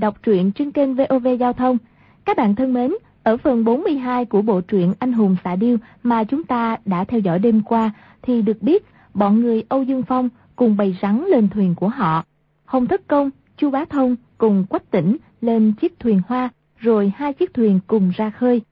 đọc truyện trên kênh VOV Giao thông. Các bạn thân mến, ở phần 42 của bộ truyện Anh hùng xạ điêu mà chúng ta đã theo dõi đêm qua thì được biết bọn người Âu Dương Phong cùng bày rắn lên thuyền của họ. Hồng Thất Công, Chu Bá Thông cùng Quách Tỉnh lên chiếc thuyền hoa rồi hai chiếc thuyền cùng ra khơi.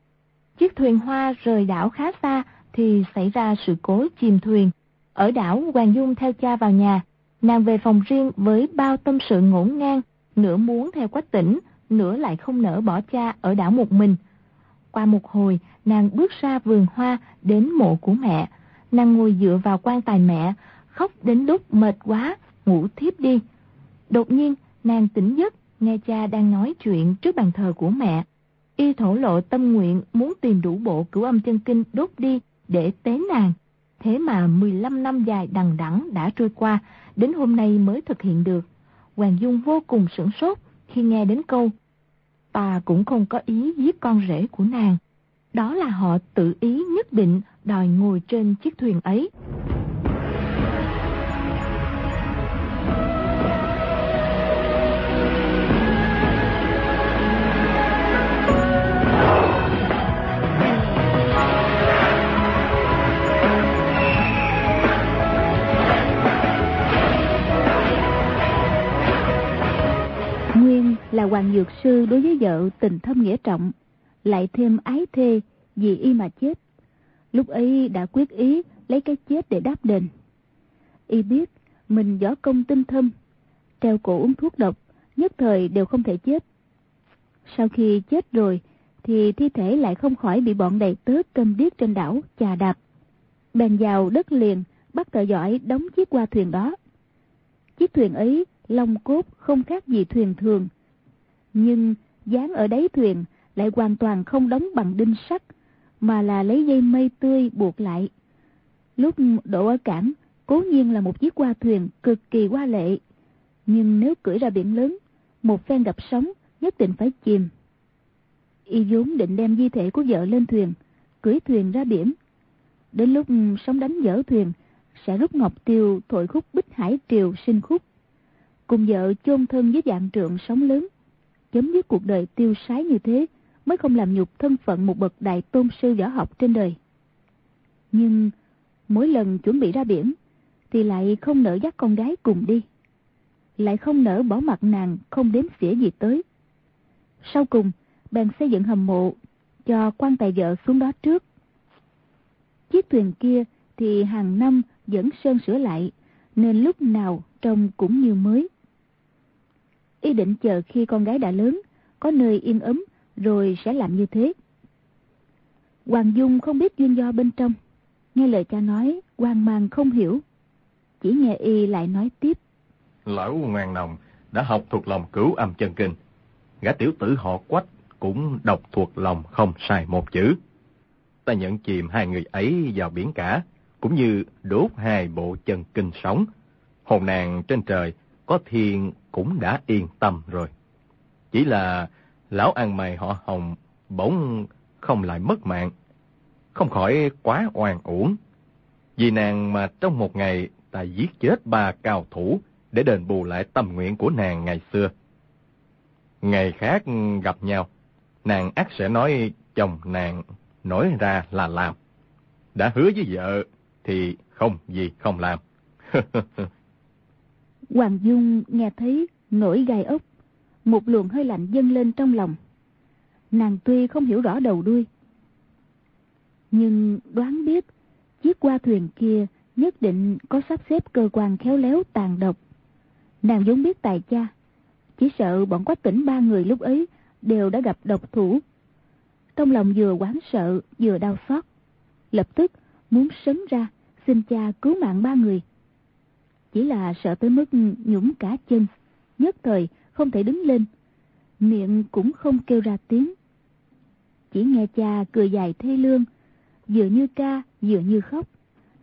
Chiếc thuyền hoa rời đảo khá xa thì xảy ra sự cố chìm thuyền. Ở đảo Hoàng Dung theo cha vào nhà, nàng về phòng riêng với bao tâm sự ngổn ngang, nửa muốn theo quách tỉnh, nửa lại không nỡ bỏ cha ở đảo một mình. Qua một hồi, nàng bước ra vườn hoa đến mộ của mẹ. Nàng ngồi dựa vào quan tài mẹ, khóc đến lúc mệt quá, ngủ thiếp đi. Đột nhiên, nàng tỉnh giấc, nghe cha đang nói chuyện trước bàn thờ của mẹ. Y thổ lộ tâm nguyện muốn tìm đủ bộ cửu âm chân kinh đốt đi để tế nàng. Thế mà 15 năm dài đằng đẵng đã trôi qua, đến hôm nay mới thực hiện được. Hoàng Dung vô cùng sửng sốt khi nghe đến câu, Ta cũng không có ý giết con rể của nàng. Đó là họ tự ý nhất định đòi ngồi trên chiếc thuyền ấy. Dược Sư đối với vợ tình thâm nghĩa trọng, lại thêm ái thê vì y mà chết. Lúc ấy đã quyết ý lấy cái chết để đáp đền. Y biết mình võ công tinh thâm, treo cổ uống thuốc độc, nhất thời đều không thể chết. Sau khi chết rồi, thì thi thể lại không khỏi bị bọn đầy tớ cầm điếc trên đảo chà đạp. Bèn vào đất liền, bắt thợ giỏi đóng chiếc qua thuyền đó. Chiếc thuyền ấy, long cốt không khác gì thuyền thường, nhưng dán ở đáy thuyền lại hoàn toàn không đóng bằng đinh sắt, mà là lấy dây mây tươi buộc lại. Lúc đổ ở cảng, cố nhiên là một chiếc qua thuyền cực kỳ hoa lệ. Nhưng nếu cưỡi ra biển lớn, một phen gặp sóng nhất định phải chìm. Y vốn định đem di thể của vợ lên thuyền, cưỡi thuyền ra biển. Đến lúc sóng đánh dở thuyền, sẽ rút ngọc tiêu thổi khúc bích hải triều sinh khúc. Cùng vợ chôn thân với dạng trượng sóng lớn, chấm dứt cuộc đời tiêu sái như thế mới không làm nhục thân phận một bậc đại tôn sư võ học trên đời. Nhưng mỗi lần chuẩn bị ra biển thì lại không nỡ dắt con gái cùng đi. Lại không nỡ bỏ mặt nàng không đếm xỉa gì tới. Sau cùng, bèn xây dựng hầm mộ cho quan tài vợ xuống đó trước. Chiếc thuyền kia thì hàng năm vẫn sơn sửa lại nên lúc nào trông cũng như mới y định chờ khi con gái đã lớn, có nơi yên ấm, rồi sẽ làm như thế. Hoàng Dung không biết duyên do bên trong, nghe lời cha nói, hoang mang không hiểu. Chỉ nghe y lại nói tiếp. Lão ngoan nồng đã học thuộc lòng cửu âm chân kinh. Gã tiểu tử họ quách cũng đọc thuộc lòng không sai một chữ. Ta nhận chìm hai người ấy vào biển cả, cũng như đốt hai bộ chân kinh sống. Hồn nàng trên trời có thiền cũng đã yên tâm rồi. Chỉ là lão ăn mày họ hồng bỗng không lại mất mạng. Không khỏi quá oan uổng. Vì nàng mà trong một ngày ta giết chết ba cao thủ để đền bù lại tâm nguyện của nàng ngày xưa. Ngày khác gặp nhau, nàng ác sẽ nói chồng nàng nói ra là làm. Đã hứa với vợ thì không gì không làm. Hoàng Dung nghe thấy nổi gai ốc, một luồng hơi lạnh dâng lên trong lòng. Nàng tuy không hiểu rõ đầu đuôi, nhưng đoán biết chiếc qua thuyền kia nhất định có sắp xếp cơ quan khéo léo tàn độc. Nàng vốn biết tài cha, chỉ sợ bọn quách tỉnh ba người lúc ấy đều đã gặp độc thủ. Trong lòng vừa quán sợ vừa đau xót, lập tức muốn sấn ra xin cha cứu mạng ba người. Chỉ là sợ tới mức nhũng cả chân, nhất thời không thể đứng lên, miệng cũng không kêu ra tiếng. Chỉ nghe cha cười dài thê lương, vừa như ca vừa như khóc,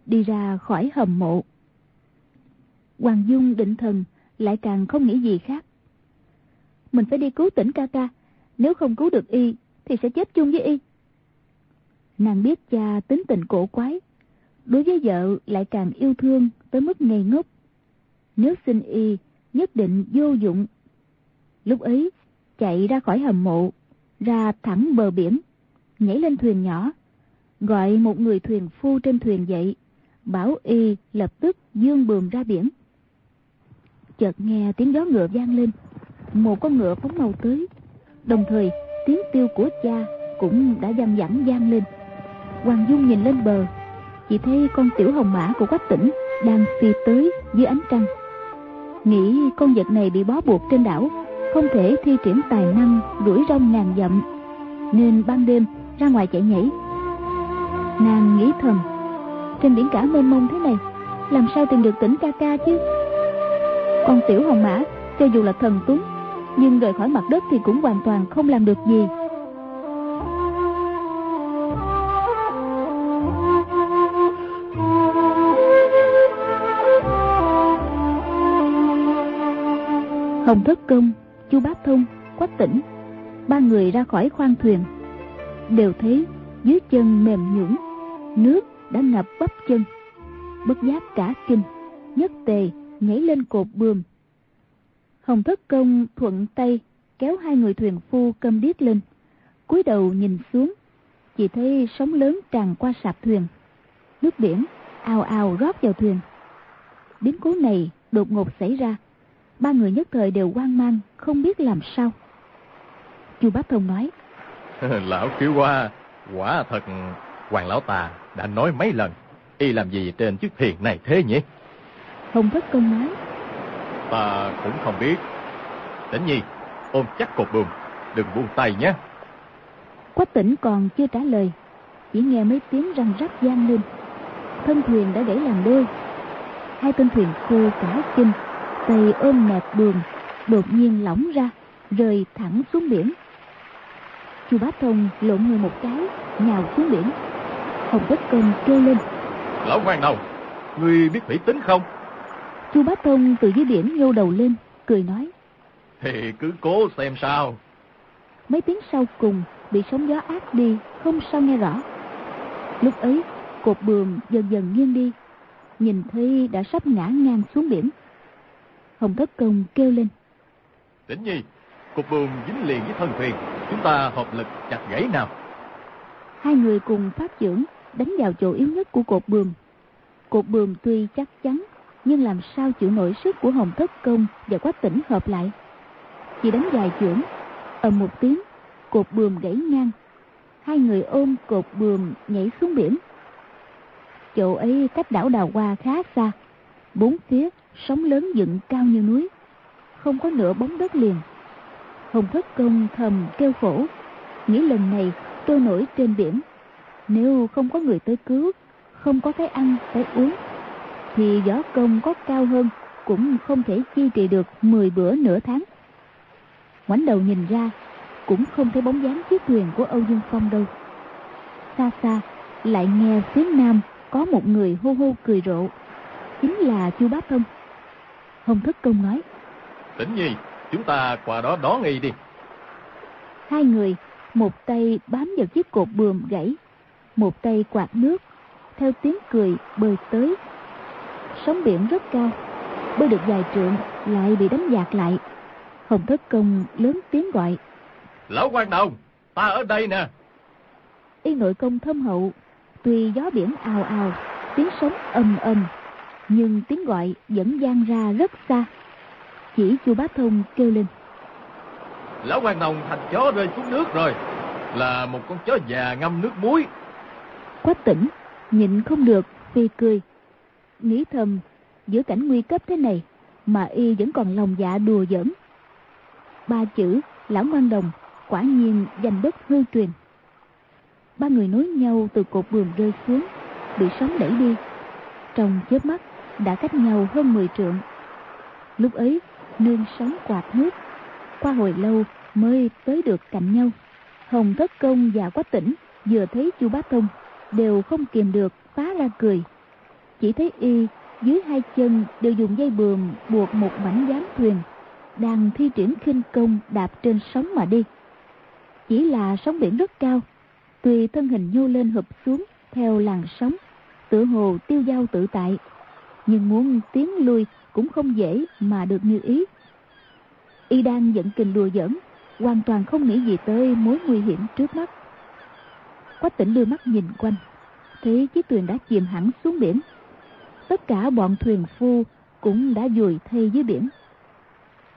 đi ra khỏi hầm mộ. Hoàng Dung định thần lại càng không nghĩ gì khác. Mình phải đi cứu tỉnh ca ca, nếu không cứu được y thì sẽ chết chung với y. Nàng biết cha tính tình cổ quái, đối với vợ lại càng yêu thương tới mức ngây ngốc. Nếu xin y nhất định vô dụng. Lúc ấy, chạy ra khỏi hầm mộ, ra thẳng bờ biển, nhảy lên thuyền nhỏ, gọi một người thuyền phu trên thuyền dậy, bảo y lập tức dương bườm ra biển. Chợt nghe tiếng gió ngựa vang lên, một con ngựa phóng mau tới, đồng thời tiếng tiêu của cha cũng đã văng vẳng vang lên. Hoàng Dung nhìn lên bờ, chỉ thấy con tiểu hồng mã của quách tỉnh đang phi tới dưới ánh trăng. Nghĩ con vật này bị bó buộc trên đảo, không thể thi triển tài năng đuổi rong ngàn dặm, nên ban đêm ra ngoài chạy nhảy. Nàng nghĩ thầm, trên biển cả mênh mông thế này, làm sao tìm được tỉnh ca ca chứ? Con tiểu hồng mã, cho dù là thần tuấn, nhưng rời khỏi mặt đất thì cũng hoàn toàn không làm được gì. Hồng Thất Công, Chu Bá Thông, Quách Tỉnh, ba người ra khỏi khoang thuyền, đều thấy dưới chân mềm nhũn, nước đã ngập bắp chân. Bất giác cả kinh, nhất tề nhảy lên cột buồm. Hồng Thất Công thuận tay kéo hai người thuyền phu câm điếc lên, cúi đầu nhìn xuống, chỉ thấy sóng lớn tràn qua sạp thuyền. Nước biển ào ào rót vào thuyền. Biến cố này đột ngột xảy ra, ba người nhất thời đều hoang mang, không biết làm sao. Chu Bá Thông nói, Lão khiếu qua, quả thật Hoàng Lão Tà đã nói mấy lần, y làm gì trên chiếc thuyền này thế nhỉ? Hồng Thất Công nói, Ta cũng không biết. Tỉnh nhi, ôm chắc cột buồm, đừng buông tay nhé. Quách tỉnh còn chưa trả lời, chỉ nghe mấy tiếng răng rắc vang lên. Thân thuyền đã để làm đôi. Hai tên thuyền phu cả kinh, tay ôm nẹt buồm, đột nhiên lỏng ra, rơi thẳng xuống biển. Chu Bá Thông lộn người một cái, nhào xuống biển. Hồng Tất Công kêu lên. Lão ngoan đầu, ngươi biết thủy tính không? Chu Bá Thông từ dưới biển nhô đầu lên, cười nói. Thì cứ cố xem sao. Mấy tiếng sau cùng bị sóng gió át đi, không sao nghe rõ. Lúc ấy, cột buồm dần dần nghiêng đi, nhìn thấy đã sắp ngã ngang xuống biển. Hồng Thất Công kêu lên. Tỉnh nhi, cột buồm dính liền với thân thuyền, chúng ta hợp lực chặt gãy nào. Hai người cùng phát trưởng đánh vào chỗ yếu nhất của cột buồm. Cột buồm tuy chắc chắn, nhưng làm sao chịu nổi sức của Hồng Thất Công và Quách Tỉnh hợp lại. Chỉ đánh dài trưởng, ầm một tiếng, cột buồm gãy ngang. Hai người ôm cột buồm nhảy xuống biển. Chỗ ấy cách đảo Đào Hoa khá xa. Bốn phía sóng lớn dựng cao như núi. Không có nửa bóng đất liền. Hồng Thất Công thầm kêu khổ. Nghĩ lần này trôi nổi trên biển. Nếu không có người tới cứu, không có cái ăn, cái uống, thì võ công có cao hơn cũng không thể chi trì được 10 bữa nửa tháng. Ngoảnh đầu nhìn ra, cũng không thấy bóng dáng chiếc thuyền của Âu Dương Phong đâu. Xa xa, lại nghe phía nam có một người hô hô cười rộ. Chính là Chu Bá Thông. Hồng Thất Công nói. Tỉnh nhi, chúng ta qua đó đón y đi. Hai người, một tay bám vào chiếc cột buồm gãy, một tay quạt nước, theo tiếng cười bơi tới. Sóng biển rất cao, bơi được vài trượng lại bị đánh dạt lại. Hồng Thất Công lớn tiếng gọi. Lão quan đồng, ta ở đây nè. Y nội công thâm hậu, tuy gió biển ào ào, tiếng sóng ầm ầm, nhưng tiếng gọi vẫn vang ra rất xa. Chỉ chu bá thông kêu lên. Lão quan đồng thành chó rơi xuống nước rồi, là một con chó già ngâm nước muối. Quách tỉnh, nhịn không được, phi cười. Nghĩ thầm, giữa cảnh nguy cấp thế này, mà y vẫn còn lòng dạ đùa giỡn. Ba chữ, lão ngoan đồng, quả nhiên giành đất hư truyền. Ba người nối nhau từ cột buồm rơi xuống, bị sóng đẩy đi. Trong chớp mắt, đã cách nhau hơn 10 trượng. Lúc ấy, nương sóng quạt nước. Qua hồi lâu mới tới được cạnh nhau. Hồng Thất Công và Quách Tỉnh vừa thấy chu Bá Thông đều không kìm được phá ra cười. Chỉ thấy y dưới hai chân đều dùng dây buồm buộc một mảnh gián thuyền đang thi triển khinh công đạp trên sóng mà đi. Chỉ là sóng biển rất cao, tùy thân hình nhô lên hợp xuống theo làn sóng, tựa hồ tiêu dao tự tại, nhưng muốn tiến lui cũng không dễ mà được như ý. Y đang giận kình đùa giỡn, hoàn toàn không nghĩ gì tới mối nguy hiểm trước mắt. Quách tỉnh đưa mắt nhìn quanh, thấy chiếc thuyền đã chìm hẳn xuống biển. Tất cả bọn thuyền phu cũng đã dùi thay dưới biển.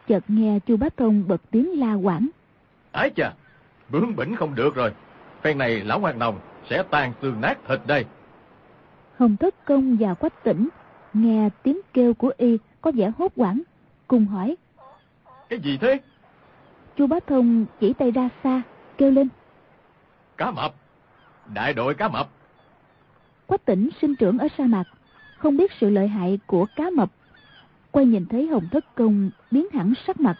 Chợt nghe chu Bá Thông bật tiếng la quảng. Ái chà, bướng bỉnh không được rồi. Phen này lão hoàng nồng sẽ tan xương nát thịt đây. Hồng Thất Công và Quách Tỉnh nghe tiếng kêu của y có vẻ hốt hoảng, cùng hỏi. Cái gì thế? Chu Bá Thông chỉ tay ra xa, kêu lên. Cá mập, đại đội cá mập. Quách Tỉnh sinh trưởng ở sa mạc, không biết sự lợi hại của cá mập. Quay nhìn thấy Hồng Thất Công biến hẳn sắc mặt,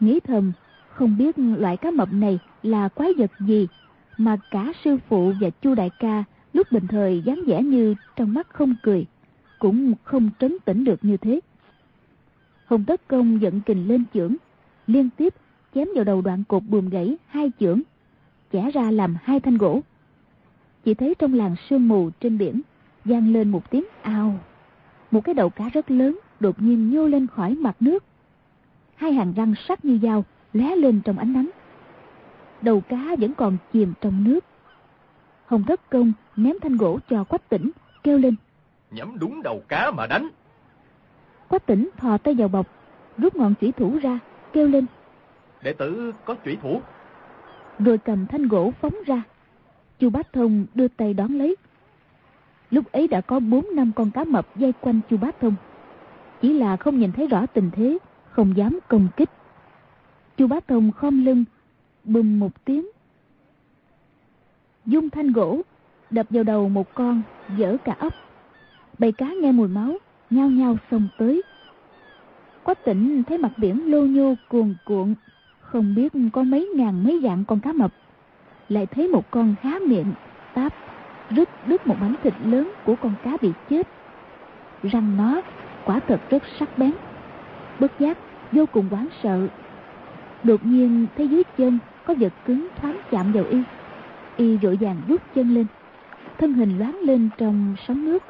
nghĩ thầm không biết loại cá mập này là quái vật gì mà cả sư phụ và chu đại ca lúc bình thời dáng vẻ như trong mắt không cười, cũng không trấn tĩnh được như thế. Hồng Tất Công giận kình lên chưởng, liên tiếp chém vào đầu đoạn cột buồm gãy hai chưởng, chẻ ra làm hai thanh gỗ. Chỉ thấy trong làng sương mù trên biển, vang lên một tiếng ao. Một cái đầu cá rất lớn đột nhiên nhô lên khỏi mặt nước. Hai hàng răng sắc như dao lóe lên trong ánh nắng. Đầu cá vẫn còn chìm trong nước. Hồng Thất Công ném thanh gỗ cho Quách Tỉnh, kêu lên. Nhắm đúng đầu cá mà đánh. Quách Tỉnh thò tay vào bọc, rút ngọn chủy thủ ra, kêu lên. Đệ tử có chủy thủ. Rồi cầm thanh gỗ phóng ra. Chu Bát Thông đưa tay đón lấy. Lúc ấy đã có bốn năm con cá mập dây quanh Chu Bát Thông. Chỉ là không nhìn thấy rõ tình thế, không dám công kích. Chu Bá Thông khom lưng, bùm một tiếng. Dung thanh gỗ, đập vào đầu một con, dở cả ốc. Bầy cá nghe mùi máu, nhao nhao xông tới. Quách tỉnh thấy mặt biển lô nhô cuồn cuộn, không biết có mấy ngàn mấy dạng con cá mập. Lại thấy một con há miệng, táp, rứt đứt một mảnh thịt lớn của con cá bị chết. Răng nó quả thật rất sắc bén. Bất giác, vô cùng hoảng sợ. Đột nhiên thấy dưới chân có vật cứng thoáng chạm vào y. Y vội vàng rút chân lên. Thân hình loáng lên trong sóng nước.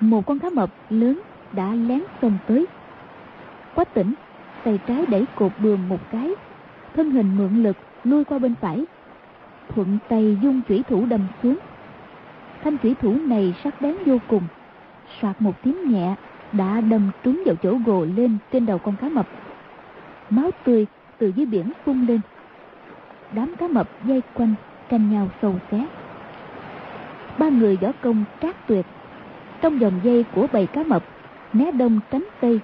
Một con cá mập lớn đã lén xông tới. Quách tỉnh, tay trái đẩy cột buồm một cái. Thân hình mượn lực lui qua bên phải. Thuận tay dung chủy thủ đâm xuống. Thanh chủy thủ này sắc bén vô cùng. Soạt một tiếng nhẹ đã đâm trúng vào chỗ gồ lên trên đầu con cá mập. Máu tươi từ dưới biển phun lên. Đám cá mập dây quanh, canh nhau sâu xé. Ba người võ công trác tuyệt. Trong vòng dây của bầy cá mập, né đông tránh tây.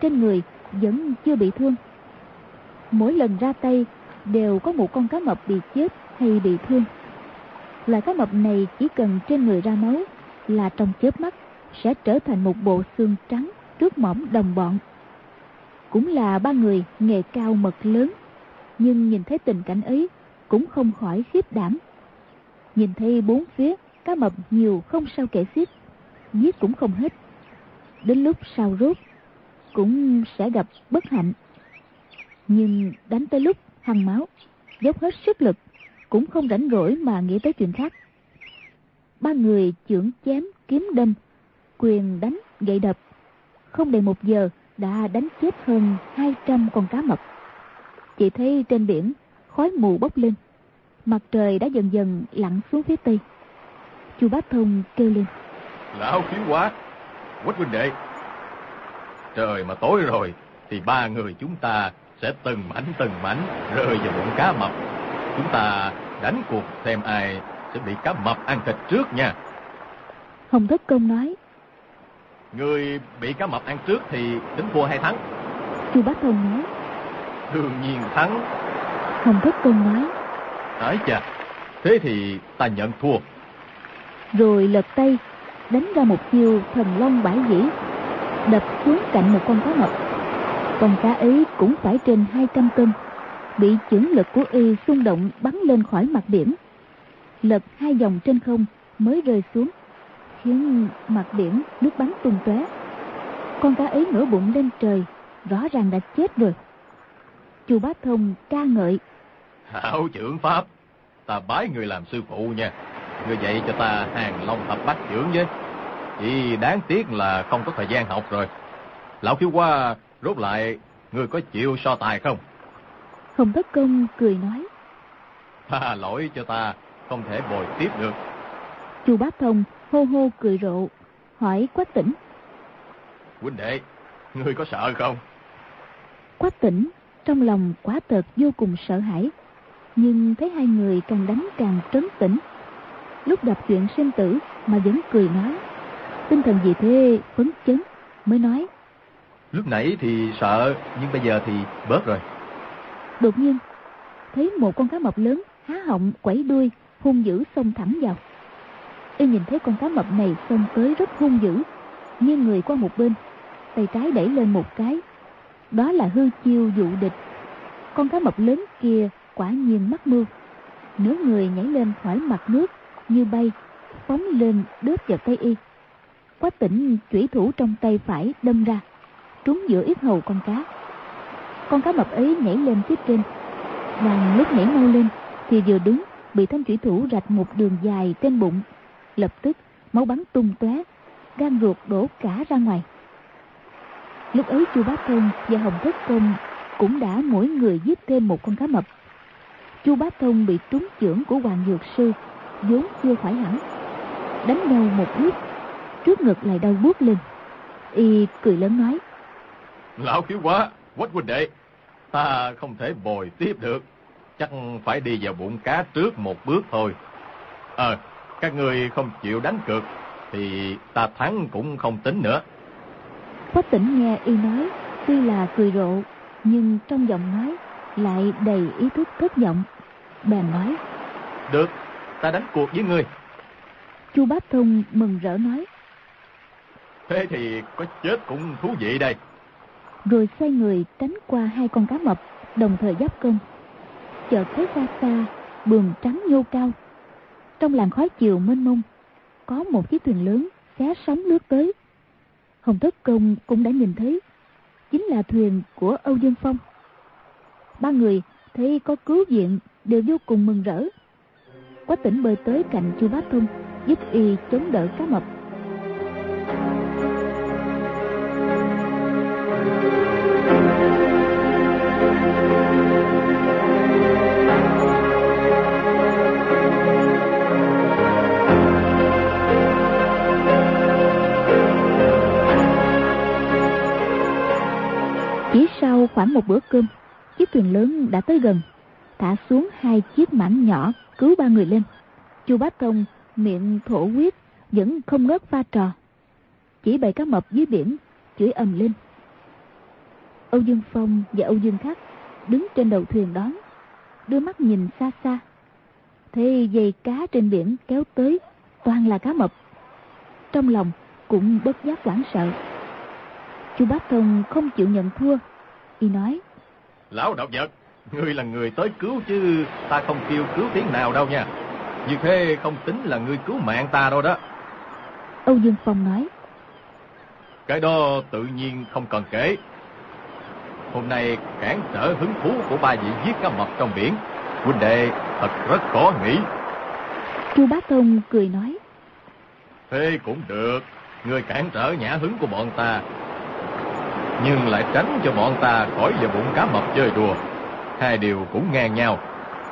Trên người vẫn chưa bị thương. Mỗi lần ra tay đều có một con cá mập bị chết hay bị thương. Loại cá mập này chỉ cần trên người ra máu là trong chớp mắt sẽ trở thành một bộ xương trắng trước mỏm đồng bọn. Cũng là ba người nghề cao mật lớn, nhưng nhìn thấy tình cảnh ấy cũng không khỏi khiếp đảm. Nhìn thấy bốn phía cá mập nhiều không sao kể xiết, giết cũng không hết. Đến lúc sao rốt cũng sẽ gặp bất hạnh. Nhưng đánh tới lúc hăng máu, dốc hết sức lực, cũng không rảnh rỗi mà nghĩ tới chuyện khác. Ba người chưởng chém kiếm đâm quyền đánh, gậy đập. Không đầy một giờ đã đánh chết hơn 200 con cá mập. Chỉ thấy trên biển khói mù bốc lên. Mặt trời đã dần dần lặn xuống phía tây. Chu Bá Thông kêu lên. Lão khiếu quá, quách huynh đệ. Trời mà tối rồi thì ba người chúng ta sẽ từng mảnh từng mảnh rơi vào bụng cá mập. Chúng ta đánh cuộc xem ai sẽ bị cá mập ăn thịt trước nha. Hồng Thất Công nói. Người bị cá mập ăn trước thì tính thua hay thắng? Chu Bá Thông nói. Đương nhiên thắng. Hồng Thất Công nói. Nói chà, thế thì ta nhận thua. Rồi lật tay, đánh ra một chiêu thần long bãi dĩ, đập xuống cạnh một con cá mập. Con cá ấy cũng phải trên 200 cân, bị chưởng lực của y xung động bắn lên khỏi mặt biển. Lật hai vòng trên không mới rơi xuống khiến mặt biển nước bắn tung tóe. Con cá ấy ngửa bụng lên trời, rõ ràng đã chết rồi. Chu Bá Thông ca ngợi. Hảo trưởng Pháp, ta bái người làm sư phụ nha. Người dạy cho ta hàng long thập bát trưởng với. Chỉ đáng tiếc là không có thời gian học rồi. Lão khiếu qua rốt lại Ngươi có chịu so tài không? Hồng Tất Công cười nói. Tha lỗi cho ta, không thể bồi tiếp được. Chu Bá Thông hô hô cười rộ, hỏi Quách Tỉnh. Huynh đệ, ngươi có sợ không? Quách Tỉnh trong lòng quá tợt vô cùng sợ hãi, nhưng thấy hai người càng đánh càng trấn tĩnh. Lúc đọc chuyện sinh tử mà vẫn cười nói, tinh thần gì thế phấn chấn, mới nói. Lúc nãy thì sợ, nhưng bây giờ thì bớt rồi. Đột nhiên, thấy một con cá mập lớn há họng quẩy đuôi, hung dữ xông thẳng vào. Y nhìn thấy con cá mập này xông tới rất hung dữ, nghiêng người qua một bên, tay trái đẩy lên một cái. Đó là hư chiêu dụ địch. Con cá mập lớn kia quả nhiên mắc mưu. Nửa người nhảy lên khỏi mặt nước như bay, phóng lên đớp vào tay y. Quách tỉnh chủy thủ trong tay phải đâm ra, trúng giữa yết hầu con cá. Con cá mập ấy nhảy lên phía trên, đang lúc nhảy mau lên thì vừa đúng bị thanh chủy thủ rạch một đường dài trên bụng lập tức máu bắn tung tóe gan ruột đổ cả ra ngoài lúc ấy chu bá thông và hồng thất công cũng đã mỗi người giết thêm một con cá mập chu bá thông bị trúng chưởng của hoàng dược sư vốn chưa khỏi hẳn đánh nhau một lúc trước ngực lại đau buốt lên y cười lớn nói lão khiếu quá quách huynh đệ ta không thể bồi tiếp được chắc phải đi vào bụng cá trước một bước thôi. Ờ, các người không chịu đánh cược, thì ta thắng cũng không tính nữa. Quách tỉnh nghe y nói, tuy là cười rộ, nhưng trong giọng nói lại đầy ý thức thất vọng. Bèn nói, Được, ta đánh cuộc với ngươi. Chu Bác Thông mừng rỡ nói, Thế thì có chết cũng thú vị đây. Rồi xoay người tránh qua hai con cá mập, đồng thời giáp công chợt thấy xa xa bườm trắng nhô cao. Trong làn khói chiều mênh mông có một chiếc thuyền lớn xé sóng lướt tới. Hồng thất công cũng đã nhìn thấy chính là thuyền của âu dương phong. Ba người thấy có cứu viện đều vô cùng mừng rỡ quách tỉnh bơi tới cạnh chu bá thông giúp y chống đỡ cá mập. Sau khoảng một bữa cơm, chiếc thuyền lớn đã tới gần, thả xuống hai chiếc mảnh nhỏ cứu ba người lên. Chu Bá Thông miệng thổ huyết vẫn không ngớt pha trò. Chỉ bày cá mập dưới biển, chửi ầm lên. Âu Dương Phong và Âu Dương Khắc đứng trên đầu thuyền đón, đưa mắt nhìn xa xa. Thấy dây cá trên biển kéo tới, toàn là cá mập. Trong lòng cũng bất giác hoảng sợ. Chu Bá Thông không chịu nhận thua, y nói lão độc vật ngươi là người tới cứu chứ ta không kêu cứu tiếng nào đâu nha. Như thế không tính là ngươi cứu mạng ta đâu đó. Âu dương phong nói. Cái đó tự nhiên không cần kể. Hôm nay cản trở hứng thú của ba vị giết cá mập trong biển. Huynh đệ thật rất khó nghĩ. Chu bá thông cười nói. Thế cũng được ngươi cản trở nhã hứng của bọn ta. Nhưng lại tránh cho bọn ta khỏi vào bụng cá mập chơi đùa. Hai điều cũng ngang nhau,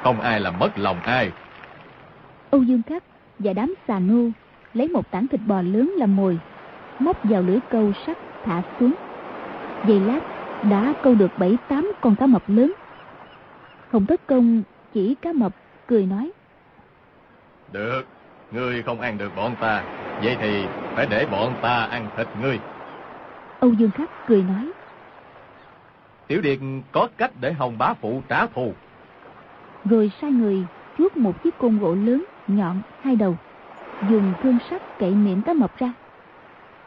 không ai làm mất lòng ai. Âu Dương Khắc và đám xà nô lấy một tảng thịt bò lớn làm mồi, móc vào lưỡi câu sắt thả xuống. Giây lát đã câu được bảy tám con cá mập lớn. Hồng Tất Công chỉ cá mập cười nói. Được, ngươi không ăn được bọn ta, vậy thì phải để bọn ta ăn thịt ngươi. Âu Dương Khắc cười nói. Tiểu Điệt có cách để Hồng Bá Phụ trả thù. Rồi sai người chuốt một chiếc côn gỗ lớn, nhọn, hai đầu. Dùng thương sắt cậy miệng cá mập ra.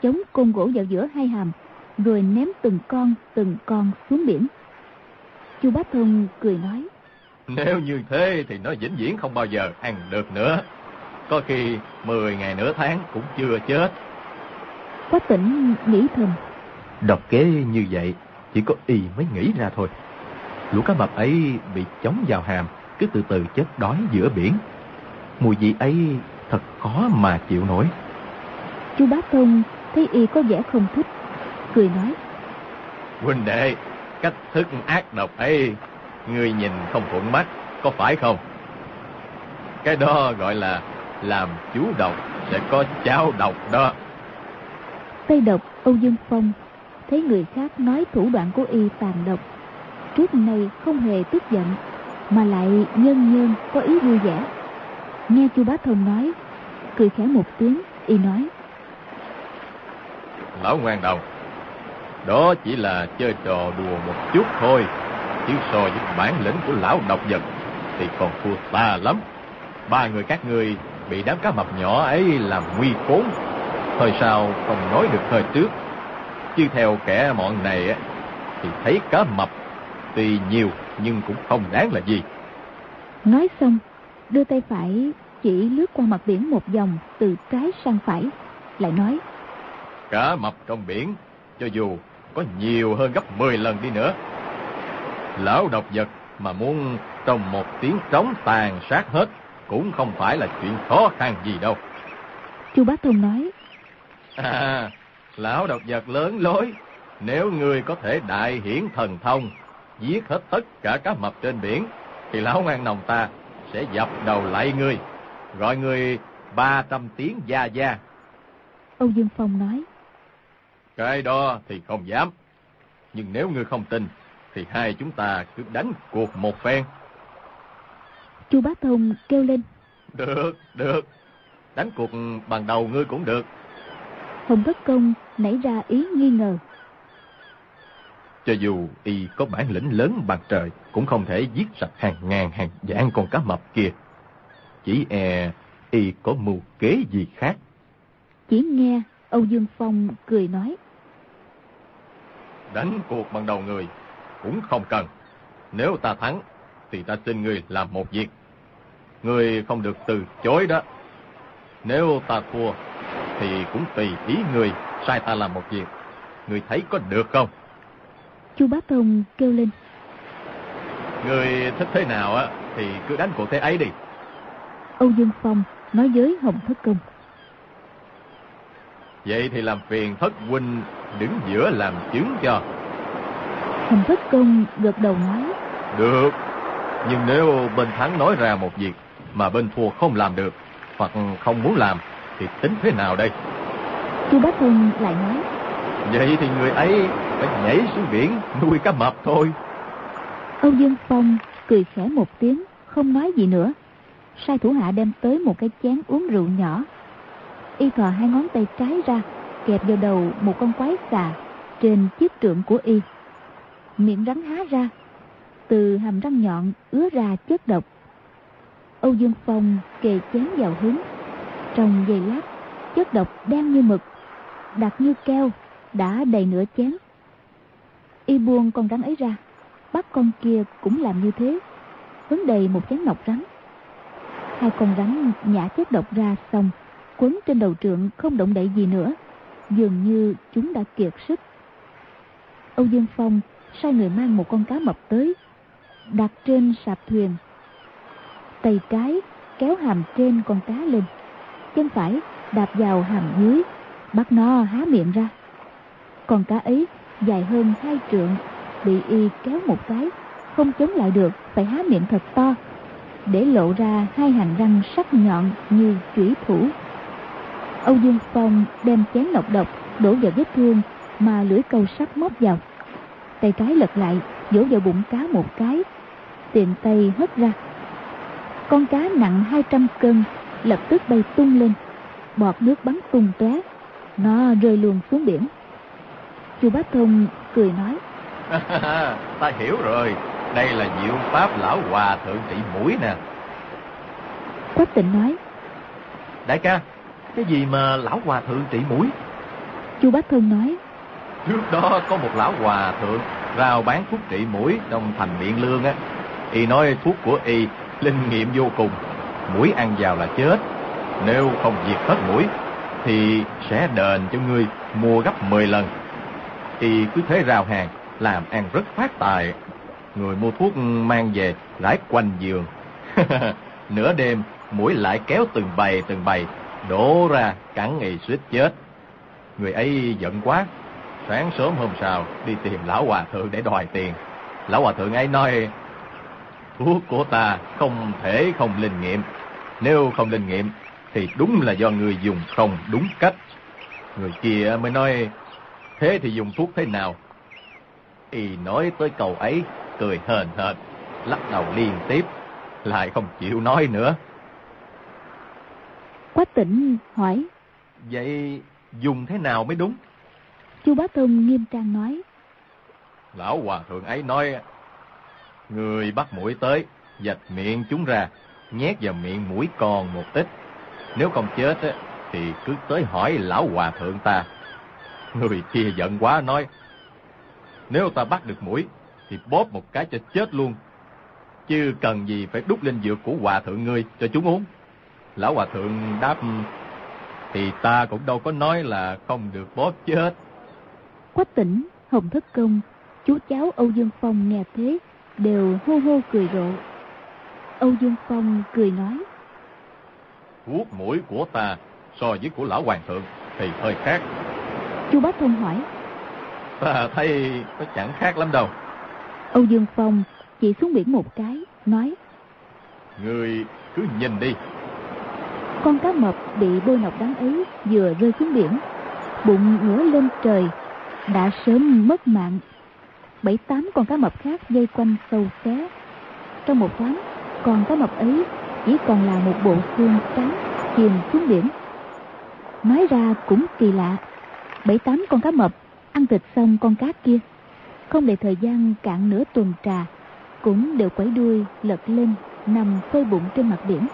Chống côn gỗ vào giữa hai hàm, rồi ném từng con, từng con xuống biển. Chu Bá Thông cười nói. Nếu như thế thì nó vĩnh viễn không bao giờ ăn được nữa. Có khi 10 ngày nửa tháng cũng chưa chết. Quách tỉnh nghĩ thầm. Độc kế như vậy chỉ có y mới nghĩ ra thôi. Lũ cá mập ấy bị chống vào hàm, cứ từ từ chết đói giữa biển. Mùi vị ấy thật khó mà chịu nổi. Chú Bá Thông thấy y có vẻ không thích, cười nói. Huynh đệ, cách thức ác độc ấy, người nhìn không thuận mắt, có phải không? Cái đó gọi là làm chú độc sẽ có cháu độc đó. Tây độc Âu Dương Phong thấy người khác nói thủ đoạn của y tàn độc. Trước nay không hề tức giận, mà lại nhân nhân có ý vui vẻ. Nghe chu bá thông nói, cười khẽ một tiếng, y nói. Lão ngoan đầu, đó chỉ là chơi trò đùa một chút thôi, chứ so với bản lĩnh của lão độc vật thì còn thua ta lắm. Ba người các ngươi bị đám cá mập nhỏ ấy làm nguy khốn. thời sao không nói được thời trước. Chứ theo kẻ mọn này thì thấy cá mập tuy nhiều nhưng cũng không đáng là gì. Nói xong, đưa tay phải chỉ lướt qua mặt biển một vòng từ trái sang phải, lại nói. Cá mập trong biển, cho dù có nhiều hơn gấp 10 lần đi nữa. Lão độc vật mà muốn trong một tiếng trống tàn sát hết cũng không phải là chuyện khó khăn gì đâu. Chu Bá Thông nói. À, lão độc vật lớn lối, nếu người có thể đại hiển thần thông, giết hết tất cả cá mập trên biển, thì lão ngoan nòng ta sẽ dập đầu lại ngươi, gọi ngươi 300 tiếng gia gia. Âu Dương Phong nói. Cái đó thì không dám. Nhưng nếu ngươi không tin, thì hai chúng ta cứ đánh cuộc một phen. Chu Bá Thông kêu lên. Được, được. Đánh cuộc bằng đầu ngươi cũng được. Hồng Thất Công nảy ra ý nghi ngờ. Cho dù y có bản lĩnh lớn bằng trời, cũng không thể giết sạch hàng ngàn hàng vạn con cá mập kia. Chỉ e y có mưu kế gì khác. Chỉ nghe Âu Dương Phong cười nói. Đánh cuộc bằng đầu người cũng không cần. Nếu ta thắng, thì ta xin người làm một việc. Người không được từ chối đó. Nếu ta thua, thì cũng tùy ý người sai ta làm một việc. Người thấy có được không? Chu Bá Thông kêu lên. Người thích thế nào á thì cứ đánh cuộc thế ấy đi. Âu Dương Phong nói với Hồng Thất Công. Vậy thì làm phiền Thất huynh đứng giữa làm chứng cho. Hồng Thất Công gật đầu nói. Được, nhưng nếu bên thắng nói ra một việc mà bên thua không làm được hoặc không muốn làm thì tính thế nào đây? Chu Bá Thông lại nói. Vậy thì người ấy phải nhảy xuống biển nuôi cá mập thôi. Âu Dương Phong cười khẽ một tiếng, không nói gì nữa. Sai thủ hạ đem tới một cái chén uống rượu nhỏ. Y thò hai ngón tay trái ra, kẹp vào đầu một con quái xà trên chiếc trượng của Y. Miệng rắn há ra, từ hàm răng nhọn ứa ra chất độc. Âu Dương Phong kề chén vào hứng. Trong giây lát, chất độc đen như mực, đặc như keo, đã đầy nửa chén. Y buông con rắn ấy ra, bắt con kia cũng làm như thế, hứng đầy một chén nọc rắn. Hai con rắn nhả chất độc ra xong, quấn trên đầu trượng không động đậy gì nữa, dường như chúng đã kiệt sức. Âu Dương Phong sai người mang một con cá mập tới, đặt trên sạp thuyền. Tay trái kéo hàm trên con cá lên, chân phải đạp vào hàm dưới, bắt nó há miệng ra. Con cá ấy dài hơn hai trượng, bị y kéo một cái, không chống lại được, phải há miệng thật to, để lộ ra hai hàng răng sắc nhọn như chủy thủ. Âu Dương Phong đem chén nọc độc đổ vào vết thương mà lưỡi câu sắt móc vào. Tay trái lật lại, vỗ vào bụng cá một cái, tiện tay hất ra. Con cá nặng 200 cân lập tức bay tung lên, bọt nước bắn tung tóe, nó rơi luôn xuống biển. Chu Bá Thông cười nói. Ta hiểu rồi, đây là diệu pháp lão hòa thượng trị mũi nè. Quách tịnh nói. Đại ca, cái gì mà lão hòa thượng trị mũi? Chu Bá Thông nói. Trước đó có một lão hòa thượng rao bán thuốc trị mũi trong thành Biện Lương á. Y nói thuốc của y linh nghiệm vô cùng, mũi ăn vào là chết. Nếu không diệt hết mũi thì sẽ đền cho ngươi mua gấp 10 lần. Y cứ thế rào hàng, làm ăn rất phát tài. Người mua thuốc mang về rải quanh giường. Nửa đêm, mũi lại kéo từng bầy từng bầy, đổ ra cắn y suýt chết. Người ấy giận quá, Sáng sớm hôm sau đi tìm lão hòa thượng để đòi tiền. Lão hòa thượng ấy nói, thuốc của ta không thể không linh nghiệm. Nếu không linh nghiệm thì đúng là do người dùng không đúng cách. Người kia mới nói, thế thì dùng thuốc thế nào? Y nói tới câu ấy, cười hờn hờn, lắc đầu liên tiếp, lại không chịu nói nữa. Quách tỉnh hỏi. Vậy dùng thế nào mới đúng? Chu Bá Thông nghiêm trang nói. Lão Hòa Thượng ấy nói, Người bắt mũi tới, dạch miệng chúng ra, nhét vào miệng mũi còn một ít. Nếu không chết, thì cứ tới hỏi Lão Hòa Thượng ta. Người kia giận quá nói, Nếu ta bắt được mũi, thì bóp một cái cho chết luôn. Chứ cần gì phải đút lên dược của Hòa Thượng ngươi cho chúng uống. Lão Hòa Thượng đáp, thì ta cũng đâu có nói là không được bóp chết. Quách tỉnh, Hồng Thất Công, chú cháu Âu Dương Phong nghe thế, đều hô hô cười rộ. Âu Dương Phong cười nói. Thuốc mũi của ta so với của lão hoàng thượng thì hơi khác. Chu Bá Thông hỏi. Ta thấy nó chẳng khác lắm đâu. Âu Dương Phong chỉ xuống biển một cái, nói. Người cứ nhìn đi. Con cá mập bị bôi nọc đắng ấy vừa rơi xuống biển, bụng ngửa lên trời, đã sớm mất mạng. Bảy tám con cá mập khác dây quanh sâu xé. Trong một thoáng, con cá mập ấy chỉ còn là một bộ xương trắng chìm xuống biển. Nói ra cũng kỳ lạ, bảy tám con cá mập ăn thịt xong con cá kia, không để thời gian cạn nửa tuần trà, cũng đều quẩy đuôi lật lên nằm phơi bụng trên mặt biển.